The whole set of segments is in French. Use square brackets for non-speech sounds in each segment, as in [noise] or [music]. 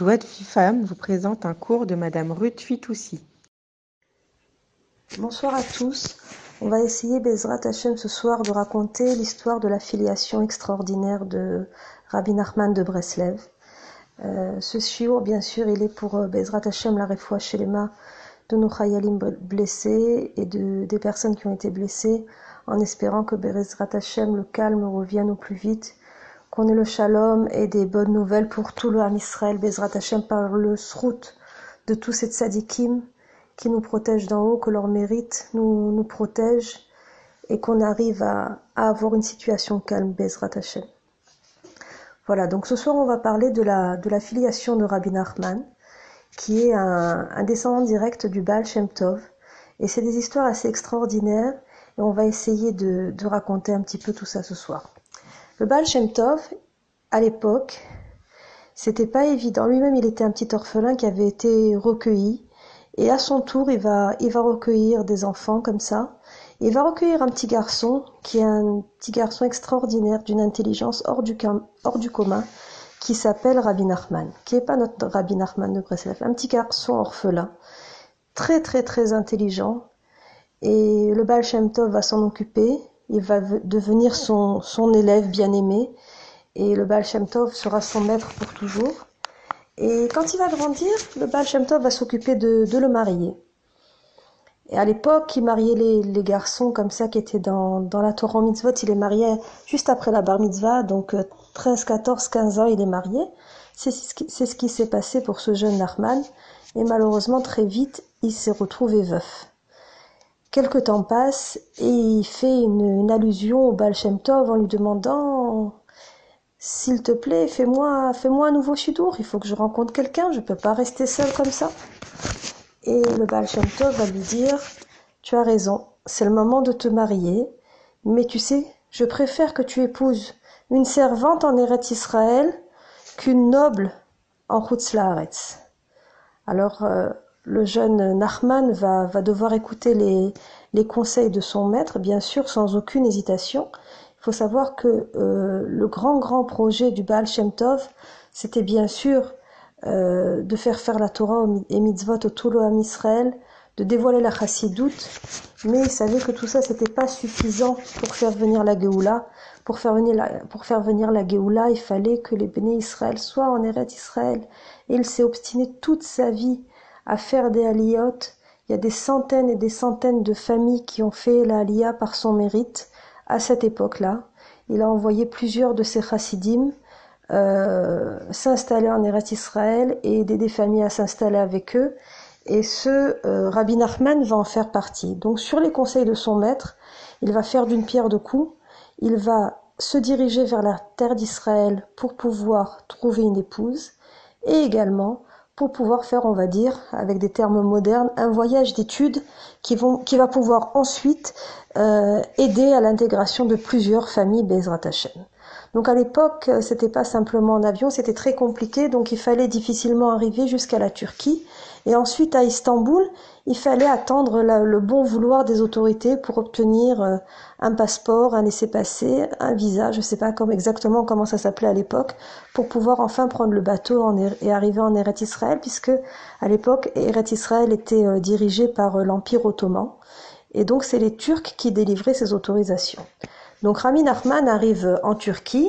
Joie de Femme vous présente un cours de Madame Ruth Fitoussi. Bonsoir à tous. On va essayer, Bezrat Hashem, ce soir de raconter l'histoire de la filiation extraordinaire de Rabbi Nachman de Breslev. Euh, ce shiur, bien sûr, il est pour euh, Bezrat Hashem, la refoua chez les de nos chayalim blessés et de, des personnes qui ont été blessées, en espérant que Bezrat Hashem, le calme, revienne au plus vite qu'on ait le shalom et des bonnes nouvelles pour tout le Ham Israël, Bezrat Hashem, par le srout de tous ces tzadikim qui nous protègent d'en haut, que leur mérite nous, nous protège et qu'on arrive à, à, avoir une situation calme, Bezrat Hashem. Voilà, donc ce soir on va parler de la, de la filiation de Rabbi Nachman, qui est un, descendant direct du Baal Shem Tov. Et c'est des histoires assez extraordinaires et on va essayer de, de raconter un petit peu tout ça ce soir. Le Baal Shem Tov, à l'époque, c'était pas évident. Lui-même, il était un petit orphelin qui avait été recueilli. Et à son tour, il va, il va recueillir des enfants comme ça. Il va recueillir un petit garçon qui est un petit garçon extraordinaire, d'une intelligence hors du, commun, qui s'appelle Rabbi Nachman, qui est pas notre Rabbi Nachman de Breslev, un petit garçon orphelin, très très très intelligent. Et le Baal Shem Tov va s'en occuper il va devenir son, élève bien-aimé et le Baal Shem Tov sera son maître pour toujours. Et quand il va grandir, le Baal Shem Tov va s'occuper de, le marier. Et à l'époque, il mariait les, garçons comme ça qui étaient dans, dans la Torah mitzvot. Il les mariait juste après la bar mitzvah, donc 13, 14, 15 ans, il est marié. C'est ce qui, s'est passé pour ce jeune Nachman. Et malheureusement, très vite, il s'est retrouvé veuf. Quelque temps passe et il fait une, allusion au Baal Shem Tov en lui demandant S'il te plaît, fais-moi fais-moi un nouveau chidour, il faut que je rencontre quelqu'un, je peux pas rester seul comme ça. Et le Baal Shem Tov va lui dire Tu as raison, c'est le moment de te marier, mais tu sais, je préfère que tu épouses une servante en Eretz Israël qu'une noble en Laaretz. Alors, euh, le jeune Nachman va, va devoir écouter les, les, conseils de son maître, bien sûr, sans aucune hésitation. Il faut savoir que euh, le grand, grand projet du Baal Shem Tov, c'était bien sûr euh, de faire faire la Torah et mitzvot au Toulo Am Israël, de dévoiler la chassidoute, mais il savait que tout ça, c'était pas suffisant pour faire venir la Géoula. Pour faire venir la, pour faire venir la Géoula, il fallait que les béné Israël soient en Eretz Israël. Et il s'est obstiné toute sa vie à faire des aliyot. Il y a des centaines et des centaines de familles qui ont fait la aliyah par son mérite à cette époque-là. Il a envoyé plusieurs de ses chassidim euh, s'installer en Eretz Israël et aider des familles à s'installer avec eux. Et ce euh, Rabbi Nachman va en faire partie. Donc sur les conseils de son maître, il va faire d'une pierre deux coups. Il va se diriger vers la terre d'Israël pour pouvoir trouver une épouse et également pour pouvoir faire, on va dire, avec des termes modernes, un voyage d'études qui, va pouvoir ensuite euh, aider à l'intégration de plusieurs familles Bezrat. Donc à l'époque, c'était pas simplement en avion, c'était très compliqué, donc il fallait difficilement arriver jusqu'à la Turquie. Et ensuite à Istanbul, il fallait attendre le bon vouloir des autorités pour obtenir euh, un passeport, un laissez-passer, un visa, je ne sais pas comme, exactement comment ça s'appelait à l'époque, pour pouvoir enfin prendre le bateau et arriver en Eretz Israël, puisque à l'époque, Eretz Israël était euh, dirigé par euh, l'Empire ottoman. Et donc c'est les Turcs qui délivraient ces autorisations. Donc Rami Nachman arrive en Turquie,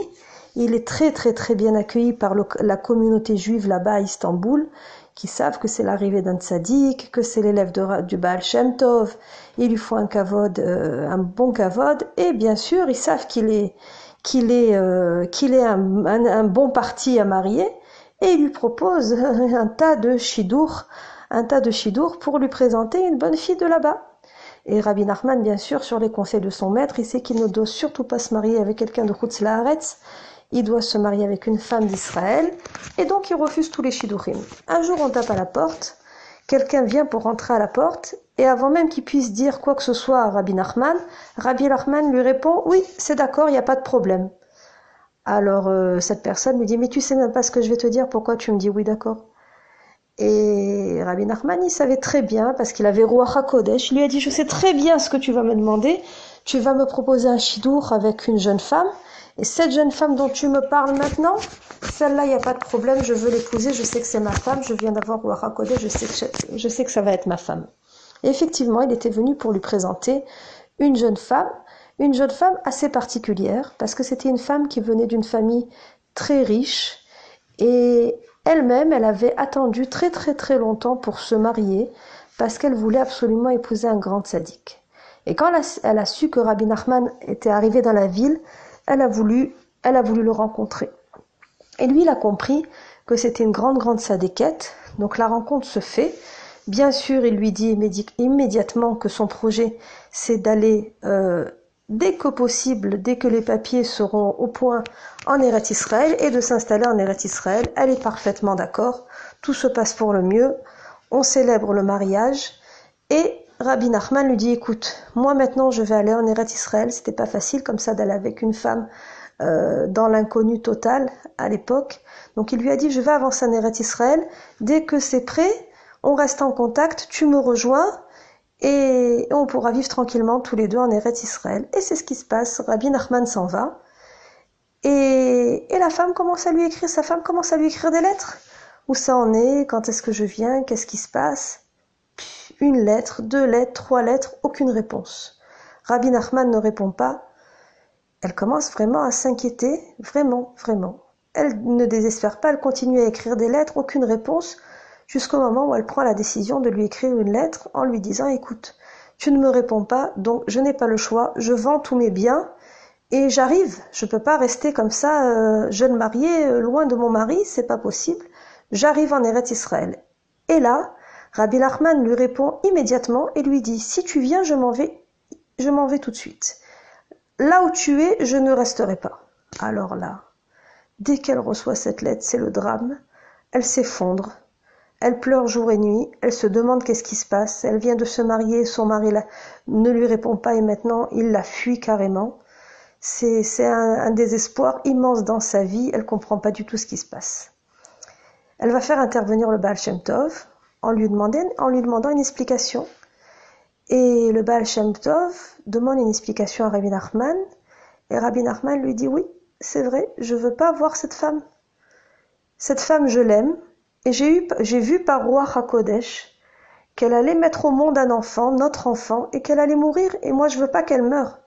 il est très très très bien accueilli par la communauté juive là-bas à Istanbul, qui savent que c'est l'arrivée d'un tzaddik, que c'est l'élève du Baal Shem Tov, il lui faut un kavod, euh, un bon kavod, et bien sûr ils savent qu'il est qu'il est euh, qu'il est un, bon parti à marier, et il lui propose [laughs] un tas de shidour, un tas de shidour pour lui présenter une bonne fille de là-bas. Et Rabbi Nachman, bien sûr, sur les conseils de son maître, il sait qu'il ne doit surtout pas se marier avec quelqu'un de Chutz Laaretz, il doit se marier avec une femme d'Israël, et donc il refuse tous les shidurim. Un jour, on tape à la porte, quelqu'un vient pour rentrer à la porte, et avant même qu'il puisse dire quoi que ce soit à Rabbi Nachman, Rabbi Nachman lui répond Oui, c'est d'accord, il n'y a pas de problème. Alors euh, cette personne lui dit Mais tu sais même pas ce que je vais te dire, pourquoi tu me dis oui, d'accord? Et Rabbi Nachman, il savait très bien, parce qu'il avait Roi HaKodesh, il lui a dit, je sais très bien ce que tu vas me demander, tu vas me proposer un chidour avec une jeune femme, Et cette jeune femme dont tu me parles maintenant, celle-là, il n'y a pas de problème, je veux l'épouser, je sais que c'est ma femme, je viens d'avoir Warakode, je sais, que je sais que ça va être ma femme. Et effectivement, il était venu pour lui présenter une jeune femme, une jeune femme assez particulière, parce que c'était une femme qui venait d'une famille très riche, et elle-même, elle avait attendu très très très longtemps pour se marier, parce qu'elle voulait absolument épouser un grand sadique. Et quand elle a, su que Rabbi Nachman était arrivé dans la ville, elle a voulu, elle a voulu le rencontrer. Et lui, il a compris que c'était une grande, grande sadéquette. Donc la rencontre se fait. Bien sûr, il lui dit immédiatement que son projet, c'est d'aller euh, dès que possible, dès que les papiers seront au point en Eretz Israël et de s'installer en Eretz Israël. Elle est parfaitement d'accord. Tout se passe pour le mieux. On célèbre le mariage et Rabbi Nachman lui dit écoute, moi maintenant je vais aller en Eretz Israël. C'était pas facile comme ça d'aller avec une femme euh, dans l'inconnu total à l'époque. Donc il lui a dit je vais avancer en Eretz Israël. Dès que c'est prêt, on reste en contact. Tu me rejoins et on pourra vivre tranquillement tous les deux en Eretz Israël. Et c'est ce qui se passe. Rabbi Nachman s'en va. Et, et, la femme commence à lui écrire, sa femme commence à lui écrire des lettres. Où ça en est? Quand est-ce que je viens? Qu'est-ce qui se passe? Une lettre, deux lettres, trois lettres, aucune réponse. Rabbi Nachman ne répond pas. Elle commence vraiment à s'inquiéter, vraiment, vraiment. Elle ne désespère pas, elle continue à écrire des lettres, aucune réponse jusqu'au moment où elle prend la décision de lui écrire une lettre en lui disant écoute, tu ne me réponds pas, donc je n'ai pas le choix, je vends tous mes biens et j'arrive. Je ne peux pas rester comme ça, euh, jeune mariée, euh, loin de mon mari, c'est pas possible. J'arrive en Eretz Israël. Et là, Rabbi Lachman lui répond immédiatement et lui dit si tu viens, je m'en vais, je m'en vais tout de suite. Là où tu es, je ne resterai pas. Alors là, dès qu'elle reçoit cette lettre, c'est le drame. Elle s'effondre, elle pleure jour et nuit, elle se demande qu'est-ce qui se passe, elle vient de se marier, son mari ne lui répond pas et maintenant il la fuit carrément. C'est un, désespoir immense dans sa vie, elle comprend pas du tout ce qui se passe. Elle va faire intervenir le Baal Shem Tov en lui, demandant, une explication. Et le Baal Shem Tov demande une explication à Rabbi Nachman et Rabbi Nachman lui dit oui, c'est vrai, je veux pas voir cette femme. Cette femme, je l'aime, et j'ai vu par roi Hakodesh qu'elle allait mettre au monde un enfant, notre enfant, et qu'elle allait mourir, et moi je veux pas qu'elle meure.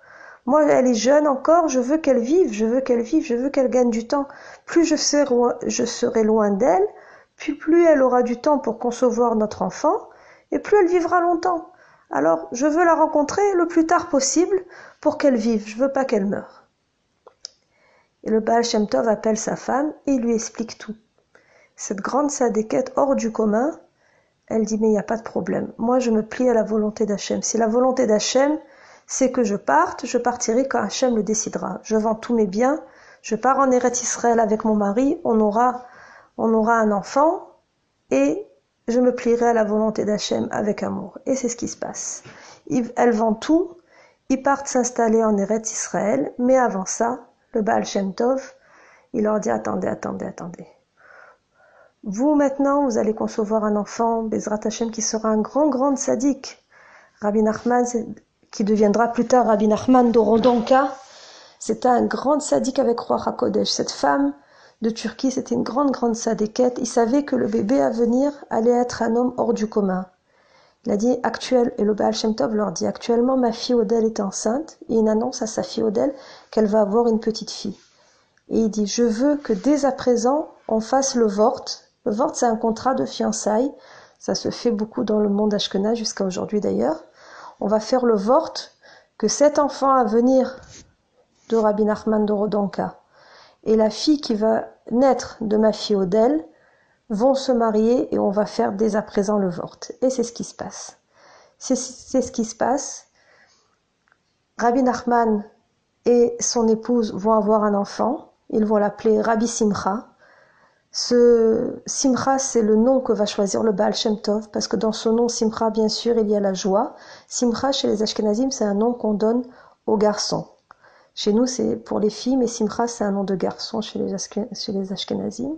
Moi, elle est jeune encore, je veux qu'elle vive, je veux qu'elle vive, je veux qu'elle gagne du temps. Plus je serai, je serai loin d'elle, puis plus elle aura du temps pour concevoir notre enfant, et plus elle vivra longtemps. Alors, je veux la rencontrer le plus tard possible pour qu'elle vive, je veux pas qu'elle meure. Et le Baal Shem Tov appelle sa femme et lui explique tout cette grande sadéquette hors du commun, elle dit mais il n'y a pas de problème. Moi je me plie à la volonté d'Hachem. Si la volonté d'Hachem c'est que je parte, je partirai quand Hachem le décidera. Je vends tous mes biens, je pars en Eretz Israël avec mon mari, on aura, on aura un enfant et je me plierai à la volonté d'Hachem avec amour. Et c'est ce qui se passe. Elle vend tout, ils partent s'installer en Eretz Israël, mais avant ça, le Baal Shem Tov, il leur dit attendez, attendez, attendez. Vous maintenant, vous allez concevoir un enfant, Bezrat Hashem, qui sera un grand, grand sadique. Rabbi Nachman, qui deviendra plus tard Rabbi Nachman d'Orodonka, c'était un grand sadique avec Roi HaKodesh. Cette femme de Turquie, c'était une grande, grande sadiquette. Il savait que le bébé à venir allait être un homme hors du commun. Il a dit actuel, et le Baal Shem Tov leur dit actuellement ma fille Odelle est enceinte, et il annonce à sa fille Odelle qu'elle va avoir une petite fille. Et il dit je veux que dès à présent on fasse le vort le vort, c'est un contrat de fiançailles. Ça se fait beaucoup dans le monde ashkenaz jusqu'à aujourd'hui d'ailleurs. On va faire le vort que cet enfant à venir de Rabbi Nachman de Rodanka et la fille qui va naître de ma fille Odelle vont se marier et on va faire dès à présent le vort. Et c'est ce qui se passe. C'est ce qui se passe. Rabbi Nachman et son épouse vont avoir un enfant. Ils vont l'appeler Rabbi Simcha. Ce Simcha, c'est le nom que va choisir le Baal Shem Tov, parce que dans son nom Simcha, bien sûr, il y a la joie. Simcha, chez les Ashkenazim, c'est un nom qu'on donne aux garçons. Chez nous, c'est pour les filles, mais Simcha, c'est un nom de garçon chez les, Ashkenazim.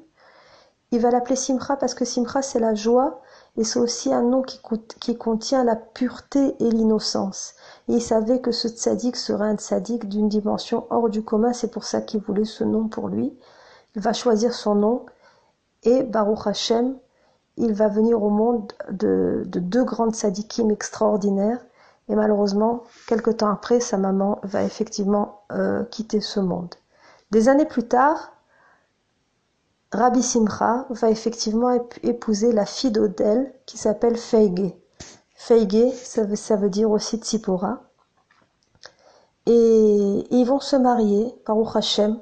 Il va l'appeler Simcha parce que Simcha, c'est la joie, et c'est aussi un nom qui, qui contient la pureté et l'innocence. Et il savait que ce tzaddik serait un tzaddik d'une dimension hors du commun, c'est pour ça qu'il voulait ce nom pour lui. Il va choisir son nom et Baruch Hashem, il va venir au monde de, deux grandes tzaddikim extraordinaires. Et malheureusement, quelque temps après, sa maman va effectivement euh, quitter ce monde. Des années plus tard, Rabbi Simcha va effectivement épouser la fille d'Odel qui s'appelle Feige. Feige, ça veut, dire aussi Tzipora. Et, ils vont se marier, par Hashem,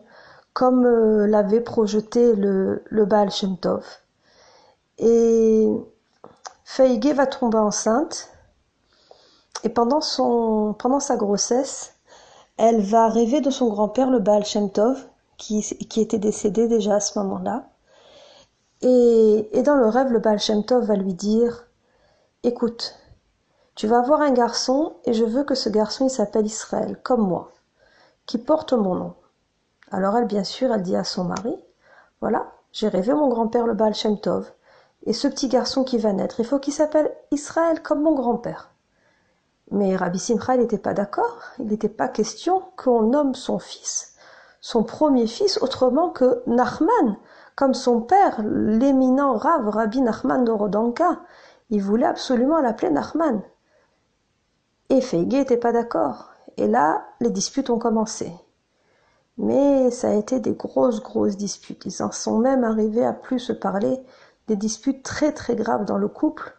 comme euh, l'avait projeté le, Baal Shem Tov. Et Feige va tomber enceinte. Et pendant, sa grossesse, elle va rêver de son grand-père, le Baal Shem Tov, qui, qui était décédé déjà à ce moment-là. Et, et, dans le rêve, le Baal Shem Tov va lui dire Écoute, tu vas avoir un garçon et je veux que ce garçon s'appelle Israël, comme moi, qui porte mon nom. Alors elle, bien sûr, elle dit à son mari Voilà, j'ai rêvé mon grand-père, le Baal Shem Tov, et ce petit garçon qui va naître, il faut qu'il s'appelle Israël comme mon grand-père. Mais Rabbi Simcha, n'était pas d'accord. Il n'était pas question qu'on nomme son fils son premier fils autrement que Nachman, comme son père, l'éminent Rav Rabbi Nachman de Rodanka. Il voulait absolument l'appeler Nachman. Et Feige n'était pas d'accord. Et là, les disputes ont commencé. Mais ça a été des grosses, grosses disputes. Ils en sont même arrivés à plus se parler, des disputes très, très graves dans le couple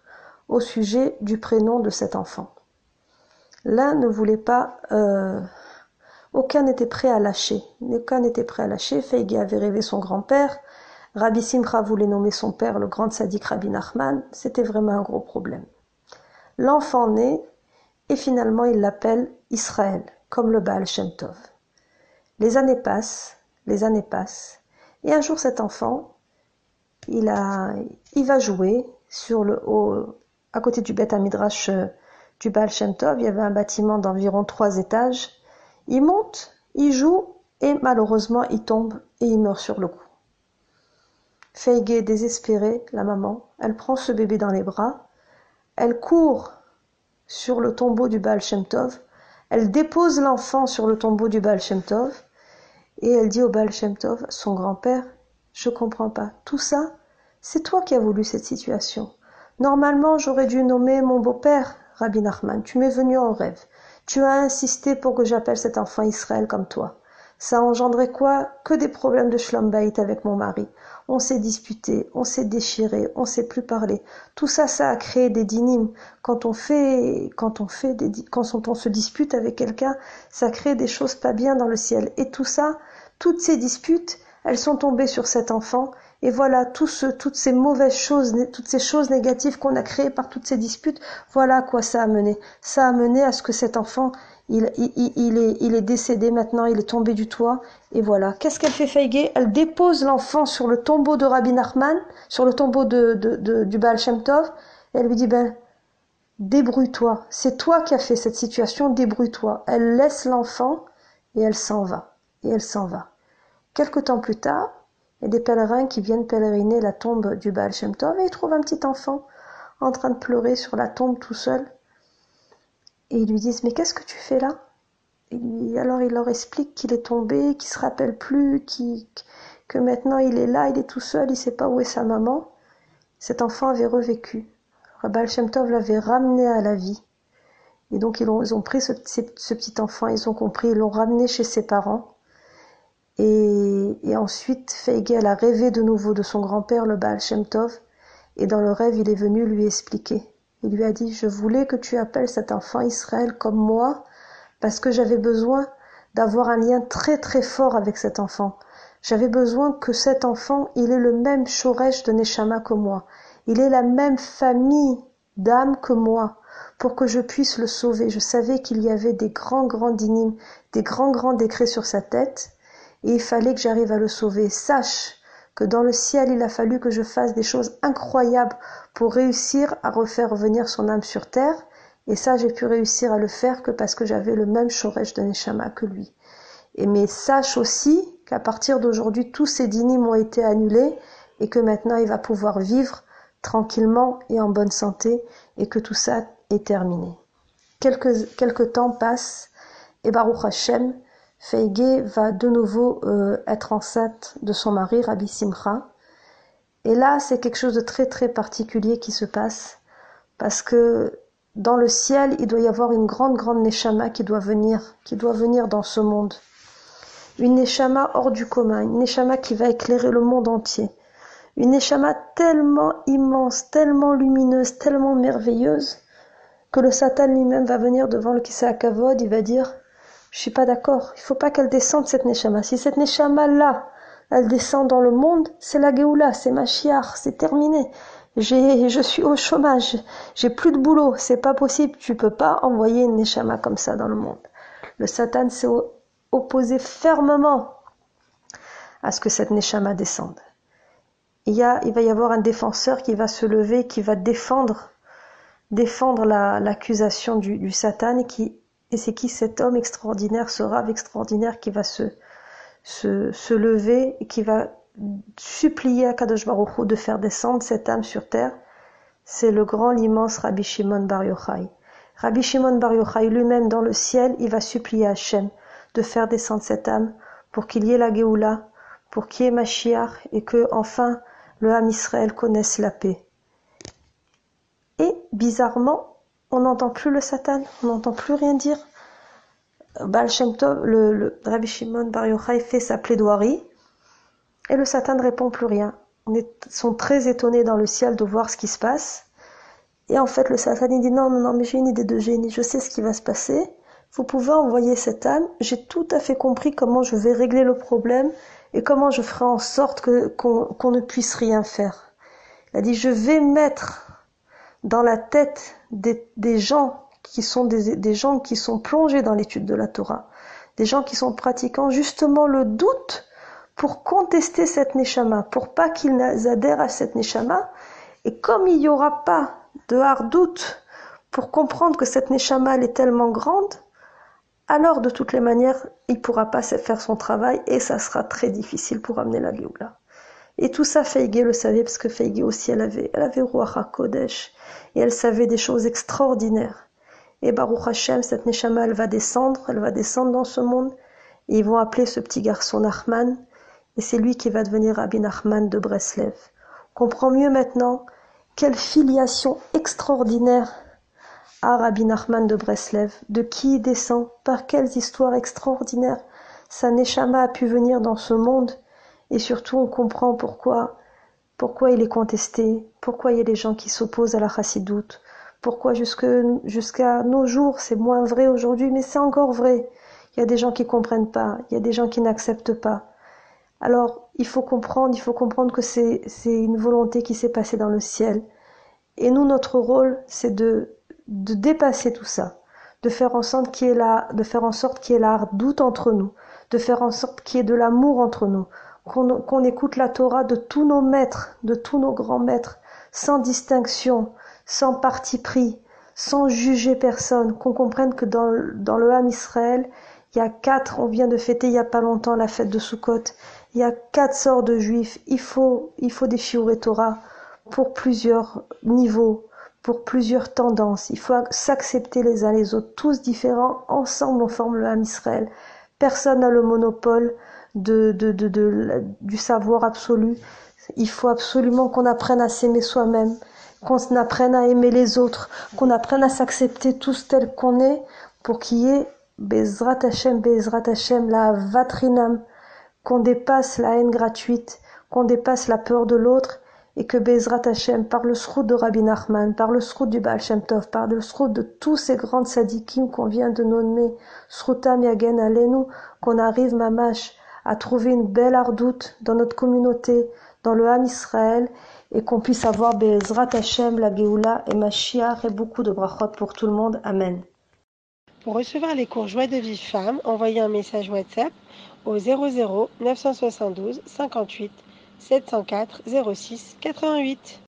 au sujet du prénom de cet enfant. L'un ne voulait pas euh, aucun n'était prêt à lâcher. Aucun n'était prêt à lâcher. Feige avait rêvé son grand-père. Rabbi Simcha voulait nommer son père le grand sadique Rabbi Nachman. C'était vraiment un gros problème. L'enfant naît et finalement il l'appelle Israël, comme le Baal Shem Tov. Les années passent, les années passent, et un jour cet enfant, il, va jouer sur le à côté du Beth Midrash euh, du Baal Shem Tov. Il y avait un bâtiment d'environ trois étages. Il monte, il joue, et malheureusement il tombe et il meurt sur le coup. Feige désespérée, la maman, elle prend ce bébé dans les bras, elle court sur le tombeau du Baal Shem Tov, elle dépose l'enfant sur le tombeau du Baal Shem Tov, et elle dit au Baal Shem Tov, son grand-père, je comprends pas, tout ça, c'est toi qui as voulu cette situation. Normalement, j'aurais dû nommer mon beau-père, Rabbi Nachman, tu m'es venu en rêve. Tu as insisté pour que j'appelle cet enfant Israël comme toi. Ça a engendré quoi? Que des problèmes de shlombaït avec mon mari. On s'est disputé, on s'est déchiré, on s'est plus parlé. Tout ça, ça a créé des dynimes. Quand on fait, quand on fait des, quand on se dispute avec quelqu'un, ça crée des choses pas bien dans le ciel. Et tout ça, toutes ces disputes, elles sont tombées sur cet enfant et voilà, tout toutes ces mauvaises choses, toutes ces choses négatives qu'on a créées par toutes ces disputes, voilà à quoi ça a mené. Ça a mené à ce que cet enfant, il, il, il, est, il est décédé maintenant, il est tombé du toit, et voilà. Qu'est-ce qu'elle fait Feige? Elle dépose l'enfant sur le tombeau de Rabbi Nachman, sur le tombeau de, du Baal Shem Tov, elle lui dit, ben, débrouille-toi, c'est toi qui as fait cette situation, débrouille-toi. Elle laisse l'enfant, et elle s'en va, et elle s'en va. Quelque temps plus tard, et des pèlerins qui viennent pèleriner la tombe du Baal Shem Tov et ils trouvent un petit enfant en train de pleurer sur la tombe tout seul. Et ils lui disent Mais qu'est-ce que tu fais là? Et Alors il leur explique qu'il est tombé, qu'il se rappelle plus, que maintenant il est là, il est tout seul, il sait pas où est sa maman. Cet enfant avait revécu. Baal Shem Tov l'avait ramené à la vie. Et donc ils ont, pris ce, petit enfant, ils ont compris, ils l'ont ramené chez ses parents. Et, et ensuite, Feigel a rêvé de nouveau de son grand-père, le Baal Shem Tov, et dans le rêve, il est venu lui expliquer. Il lui a dit, je voulais que tu appelles cet enfant Israël comme moi, parce que j'avais besoin d'avoir un lien très très fort avec cet enfant. J'avais besoin que cet enfant, il ait le même Shoresh de Neshama que moi. Il ait la même famille d'âme que moi, pour que je puisse le sauver. Je savais qu'il y avait des grands grands dynimes, des grands grands décrets sur sa tête, et il fallait que j'arrive à le sauver. Sache que dans le ciel, il a fallu que je fasse des choses incroyables pour réussir à refaire revenir son âme sur terre. Et ça, j'ai pu réussir à le faire que parce que j'avais le même Shoresh de Neshama que lui. Et mais sache aussi qu'à partir d'aujourd'hui, tous ces dynimes ont été annulés et que maintenant il va pouvoir vivre tranquillement et en bonne santé et que tout ça est terminé. quelques, quelques temps passent et Baruch Hashem, Feige va de nouveau euh, être enceinte de son mari, Rabbi Simcha. Et là, c'est quelque chose de très très particulier qui se passe parce que dans le ciel, il doit y avoir une grande grande neshama qui doit venir, qui doit venir dans ce monde. Une neshama hors du commun, une neshama qui va éclairer le monde entier. Une neshama tellement immense, tellement lumineuse, tellement merveilleuse que le Satan lui-même va venir devant le Kisa Kavod, il va dire je suis pas d'accord. Il faut pas qu'elle descende cette neshama. Si cette neshama là, elle descend dans le monde, c'est la Géoula, c'est Machiar, c'est terminé. J'ai, je suis au chômage, j'ai plus de boulot, c'est pas possible. Tu peux pas envoyer une neshama comme ça dans le monde. Le Satan s'est opposé fermement à ce que cette neshama descende. Il, y a, il va y avoir un défenseur qui va se lever, qui va défendre, défendre l'accusation du, du Satan qui c'est qui cet homme extraordinaire, ce rave extraordinaire qui va se, lever et qui va supplier à Kadosh Baruch de faire descendre cette âme sur terre? C'est le grand, l'immense Rabbi Shimon Bar Yochai. Rabbi Shimon Bar Yochai lui-même dans le ciel, il va supplier à Hachem de faire descendre cette âme pour qu'il y ait la Géoula, pour qu'il y ait Mashiach et que enfin le âme Israël connaisse la paix. Et bizarrement, on n'entend plus le Satan, on n'entend plus rien dire. Baal le, le Rabbi Shimon Bar Yochai fait sa plaidoirie et le Satan ne répond plus rien. On est, sont très étonnés dans le ciel de voir ce qui se passe. Et en fait, le Satan il dit non, non, non, mais j'ai une idée de génie, je sais ce qui va se passer. Vous pouvez envoyer cette âme. J'ai tout à fait compris comment je vais régler le problème et comment je ferai en sorte qu'on ne puisse rien faire. Il a dit je vais mettre dans la tête des, des gens qui sont des, des, gens qui sont plongés dans l'étude de la Torah, des gens qui sont pratiquants justement le doute pour contester cette neshama, pour pas qu'ils adhèrent à cette neshama. Et comme il n'y aura pas de hard doute pour comprendre que cette neshama elle est tellement grande, alors de toutes les manières, il pourra pas faire son travail et ça sera très difficile pour amener la Géoula. Et tout ça, Feige le savait, parce que Feige aussi, elle avait, elle avait Ruach HaKodesh, et elle savait des choses extraordinaires. Et Baruch Hashem, cette Neshama, elle va descendre, elle va descendre dans ce monde, et ils vont appeler ce petit garçon Nachman, et c'est lui qui va devenir Rabbi Nachman de Breslev. On comprend mieux maintenant quelle filiation extraordinaire a Rabbi Nachman de Breslev, de qui il descend, par quelles histoires extraordinaires sa Neshama a pu venir dans ce monde, et surtout, on comprend pourquoi, pourquoi il est contesté, pourquoi il y a des gens qui s'opposent à la chassidoute, pourquoi jusqu'à nos jours, c'est moins vrai aujourd'hui, mais c'est encore vrai. Il y a des gens qui comprennent pas, il y a des gens qui n'acceptent pas. Alors, il faut comprendre, il faut comprendre que c'est, une volonté qui s'est passée dans le ciel. Et nous, notre rôle, c'est de, de dépasser tout ça, de faire en sorte qu'il y ait la, de faire en sorte qu'il y ait la doute entre nous, de faire en sorte qu'il y ait de l'amour entre nous, qu'on écoute la Torah de tous nos maîtres, de tous nos grands maîtres, sans distinction, sans parti pris, sans juger personne, qu'on comprenne que dans, dans le Ham Israël, il y a quatre, on vient de fêter il y a pas longtemps la fête de Sukkot, il y a quatre sortes de juifs, il faut, il faut des et Torah pour plusieurs niveaux, pour plusieurs tendances, il faut s'accepter les uns les autres, tous différents, ensemble on forme le Ham Israël. Personne n'a le monopole de, de, de, de, du savoir absolu. Il faut absolument qu'on apprenne à s'aimer soi-même, qu'on apprenne à aimer les autres, qu'on apprenne à s'accepter tous tels qu'on est pour qu'il y ait Bezrat Hashem, Bezrat Hashem, la vatrinam, qu'on dépasse la haine gratuite, qu'on dépasse la peur de l'autre et que Bezrat Hashem, par le sroud de Rabbi Nachman, par le sroud du Baal Shem Tov, par le sroud de tous ces grandes sadikim qu'on vient de nommer, sroutam yagen alenu, qu'on arrive mamash à trouver une belle ardoute dans notre communauté, dans le Ham Israël, et qu'on puisse avoir Bezrat Hashem, la Géoula et Mashiach et beaucoup de brachot pour tout le monde. Amen. Pour recevoir les cours Joie de vie femme, envoyez un message WhatsApp au 00 972 58 704 06 88.